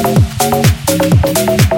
Thank you.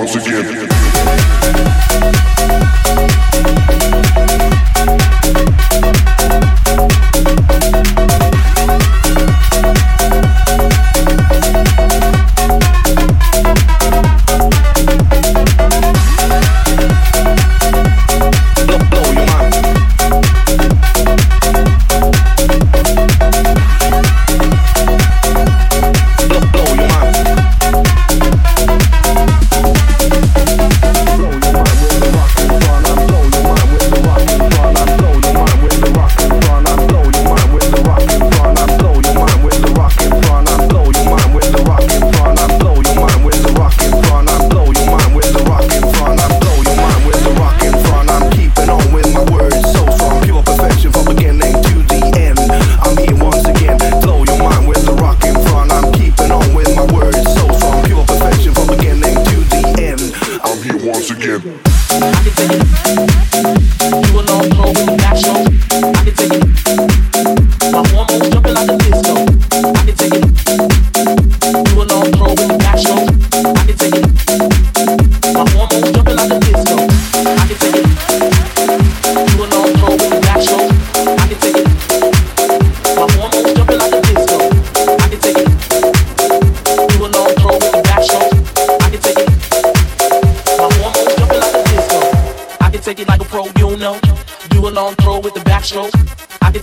once again.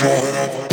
whatever.